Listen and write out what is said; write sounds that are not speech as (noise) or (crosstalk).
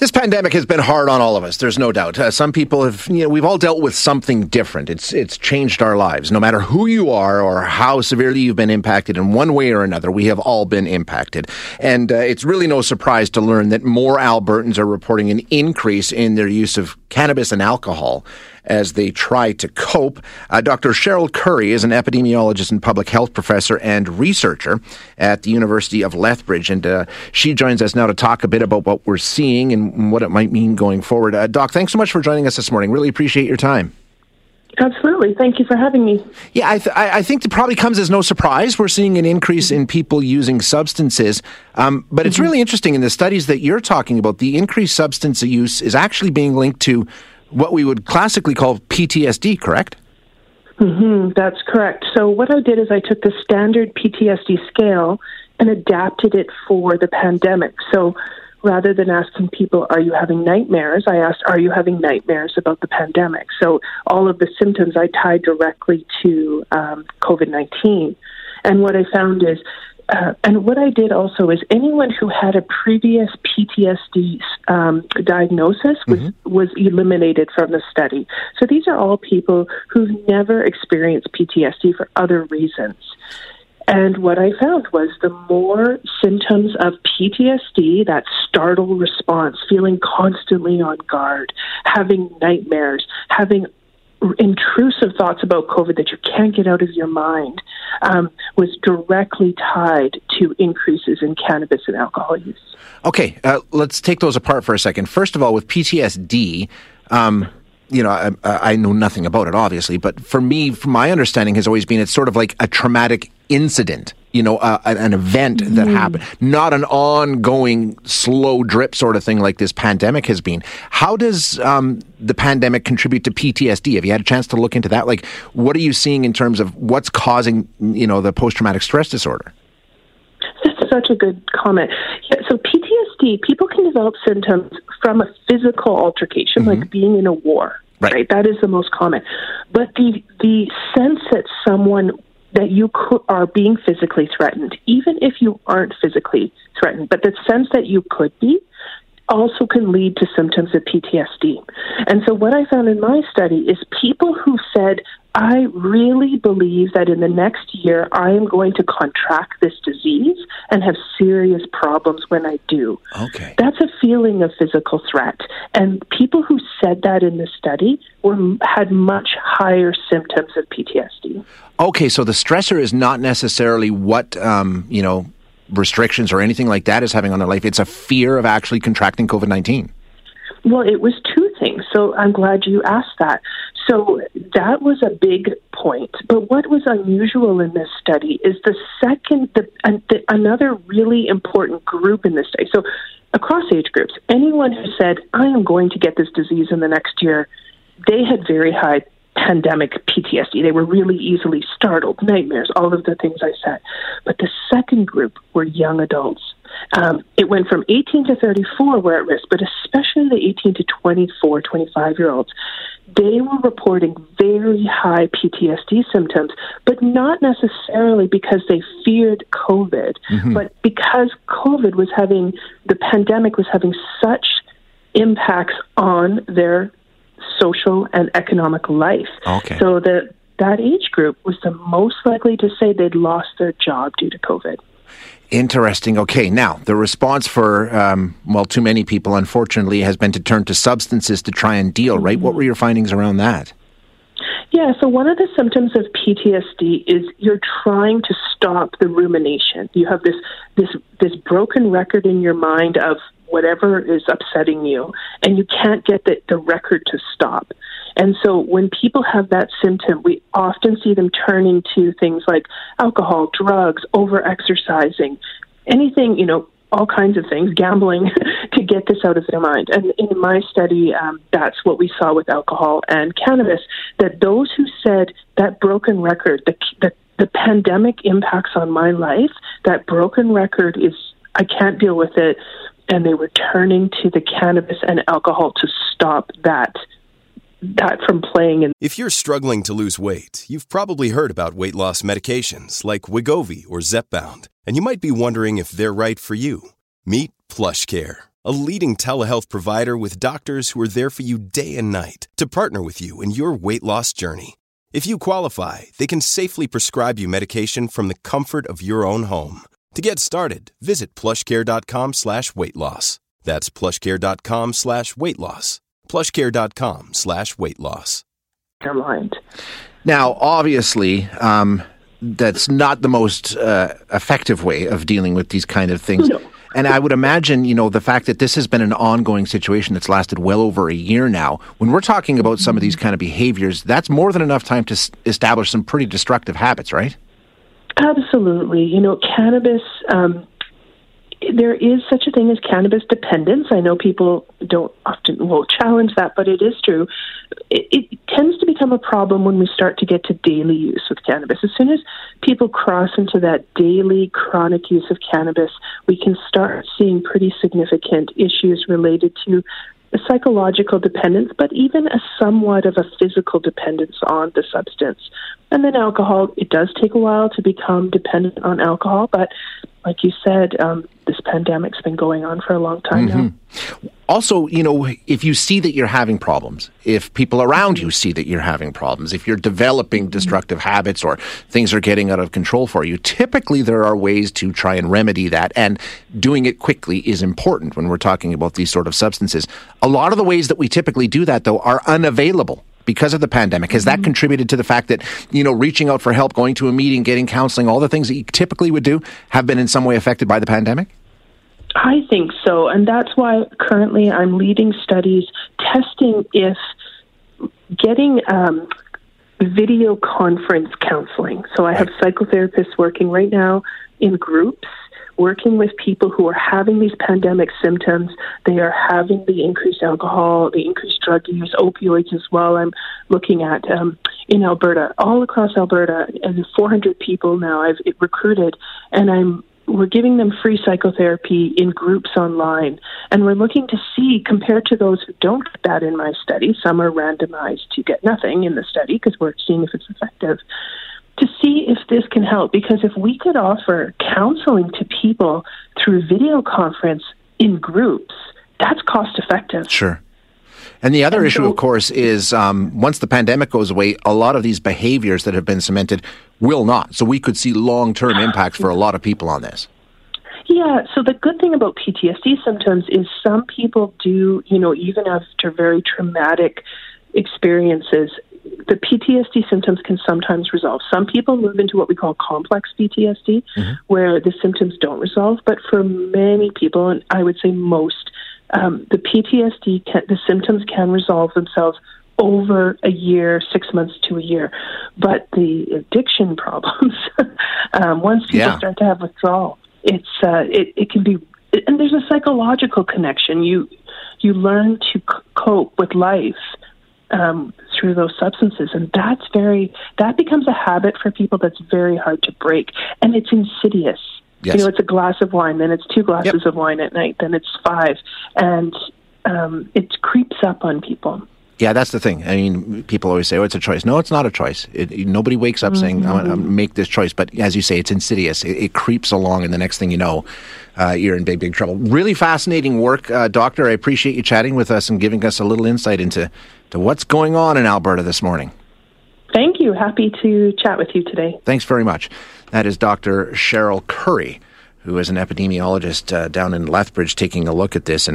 This pandemic has been hard on all of us. There's no doubt. Uh, some people have, you know, we've all dealt with something different. It's it's changed our lives. No matter who you are or how severely you've been impacted in one way or another, we have all been impacted. And uh, it's really no surprise to learn that more Albertans are reporting an increase in their use of cannabis and alcohol as they try to cope. Uh, Dr. Cheryl Currie is an epidemiologist and public health professor and researcher at the University of Lethbridge, and uh, she joins us now to talk a bit about what we're seeing and what it might mean going forward. Uh, Doc, thanks so much for joining us this morning. Really appreciate your time. Absolutely. Thank you for having me. Yeah, I, th- I think it probably comes as no surprise. We're seeing an increase in people using substances. Um, but it's mm-hmm. really interesting in the studies that you're talking about, the increased substance use is actually being linked to what we would classically call PTSD, correct? Mm-hmm, that's correct. So, what I did is I took the standard PTSD scale and adapted it for the pandemic. So, rather than asking people, Are you having nightmares? I asked, Are you having nightmares about the pandemic? So, all of the symptoms I tied directly to um, COVID 19. And what I found is uh, and what I did also is anyone who had a previous PTSD um, diagnosis was, mm-hmm. was eliminated from the study. So these are all people who've never experienced PTSD for other reasons. And what I found was the more symptoms of PTSD, that startle response, feeling constantly on guard, having nightmares, having intrusive thoughts about COVID that you can't get out of your mind um, was directly tied to increases in cannabis and alcohol use. Okay, uh, let's take those apart for a second. First of all, with PTSD, um, you know, I, I, know nothing about it, obviously, but for me, from my understanding has always been it's sort of like a traumatic incident, you know, uh, an event that mm. happened, not an ongoing slow drip sort of thing like this pandemic has been. How does um, the pandemic contribute to PTSD? Have you had a chance to look into that? Like, what are you seeing in terms of what's causing, you know, the post traumatic stress disorder? That's such a good comment. Yeah, so PTSD, people can develop symptoms from a physical altercation, mm-hmm. like being in a war. Right. right. That is the most common. But the the sense that someone that you could, are being physically threatened, even if you aren't physically threatened, but the sense that you could be also can lead to symptoms of PTSD. And so, what I found in my study is people who said, I really believe that in the next year I am going to contract this disease and have serious problems when I do. Okay. That's a feeling of physical threat. And people who said that in the study were had much higher symptoms of PTSD. Okay, so the stressor is not necessarily what um, you know restrictions or anything like that is having on their life. It's a fear of actually contracting COVID nineteen. Well, it was two things. So I'm glad you asked that. So that was a big point. But what was unusual in this study is the second, the, the, another really important group in this study. So across age groups, anyone who said, I am going to get this disease in the next year, they had very high pandemic PTSD. They were really easily startled, nightmares, all of the things I said. But the second group were young adults. Um, it went from 18 to 34 were at risk, but especially the 18 to 24, 25 year olds. They were reporting very high PTSD symptoms, but not necessarily because they feared COVID, mm-hmm. but because COVID was having, the pandemic was having such impacts on their social and economic life. Okay. So that that age group was the most likely to say they'd lost their job due to COVID. Interesting. Okay, now the response for um, well, too many people, unfortunately, has been to turn to substances to try and deal. Right? Mm-hmm. What were your findings around that? Yeah, so one of the symptoms of PTSD is you're trying to stop the rumination. You have this this this broken record in your mind of whatever is upsetting you, and you can't get the, the record to stop. And so when people have that symptom, we often see them turning to things like alcohol, drugs, over exercising, anything, you know, all kinds of things, gambling, (laughs) to get this out of their mind. And in my study, um, that's what we saw with alcohol and cannabis. That those who said that broken record, the, the the pandemic impacts on my life, that broken record is I can't deal with it and they were turning to the cannabis and alcohol to stop that that from playing in. If you're struggling to lose weight, you've probably heard about weight loss medications like Wegovy or Zepbound, and you might be wondering if they're right for you. Meet PlushCare a leading telehealth provider with doctors who are there for you day and night to partner with you in your weight loss journey. If you qualify, they can safely prescribe you medication from the comfort of your own home. To get started, visit plushcare.com slash weight loss. That's plushcare.com slash weight loss. Plushcare.com slash weight loss. Their mind. Now, obviously, um, that's not the most uh, effective way of dealing with these kind of things. No. And I would imagine, you know, the fact that this has been an ongoing situation that's lasted well over a year now, when we're talking about some of these kind of behaviors, that's more than enough time to s- establish some pretty destructive habits, right? Absolutely. You know, cannabis, um, there is such a thing as cannabis dependence. I know people don't often will challenge that, but it is true. It, it tends to become a problem when we start to get to daily use with cannabis. As soon as people cross into that daily chronic use of cannabis, we can start seeing pretty significant issues related to a psychological dependence, but even a somewhat of a physical dependence on the substance. And then alcohol, it does take a while to become dependent on alcohol, but like you said, um, this pandemic's been going on for a long time now. Also, you know, if you see that you're having problems, if people around you see that you're having problems, if you're developing destructive habits or things are getting out of control for you, typically there are ways to try and remedy that. And doing it quickly is important when we're talking about these sort of substances. A lot of the ways that we typically do that, though, are unavailable because of the pandemic. Has that contributed to the fact that, you know, reaching out for help, going to a meeting, getting counseling, all the things that you typically would do have been in some way affected by the pandemic? I think so, and that's why currently I'm leading studies testing if getting um, video conference counseling. So I have psychotherapists working right now in groups, working with people who are having these pandemic symptoms. They are having the increased alcohol, the increased drug use, opioids as well. I'm looking at um, in Alberta, all across Alberta, and 400 people now I've recruited, and I'm we're giving them free psychotherapy in groups online. And we're looking to see, compared to those who don't get that in my study, some are randomized to get nothing in the study because we're seeing if it's effective, to see if this can help. Because if we could offer counseling to people through video conference in groups, that's cost effective. Sure. And the other And issue, so- of course, is um, once the pandemic goes away, a lot of these behaviors that have been cemented will not. So we could see long term impacts for a lot of people on this. Yeah, so the good thing about PTSD symptoms is some people do, you know, even after very traumatic experiences, the PTSD symptoms can sometimes resolve. Some people move into what we call complex PTSD, where the symptoms don't resolve. But for many people, and I would say most, um, the PTSD, can, the symptoms can resolve themselves over a year, six months to a year. But the addiction (laughs) problems, um, once people Yeah. start to have withdrawal, it's uh, it, it can be, and there's a psychological connection. You you learn to c- cope with life um, through those substances, and that's very that becomes a habit for people that's very hard to break, and it's insidious. Yes. You know, it's a glass of wine, then it's two glasses Yep. of wine at night, then it's five, and um, it creeps up on people. Yeah, that's the thing. I mean, people always say, "Oh, it's a choice." No, it's not a choice. It, nobody wakes up saying, "I'm going to make this choice." But as you say, it's insidious. It, it creeps along, and the next thing you know, uh, you're in big, big trouble. Really fascinating work, uh, Doctor. I appreciate you chatting with us and giving us a little insight into to what's going on in Alberta this morning. Thank you. Happy to chat with you today. Thanks very much. That is Dr. Cheryl Currie, who is an epidemiologist uh, down in Lethbridge, taking a look at this. And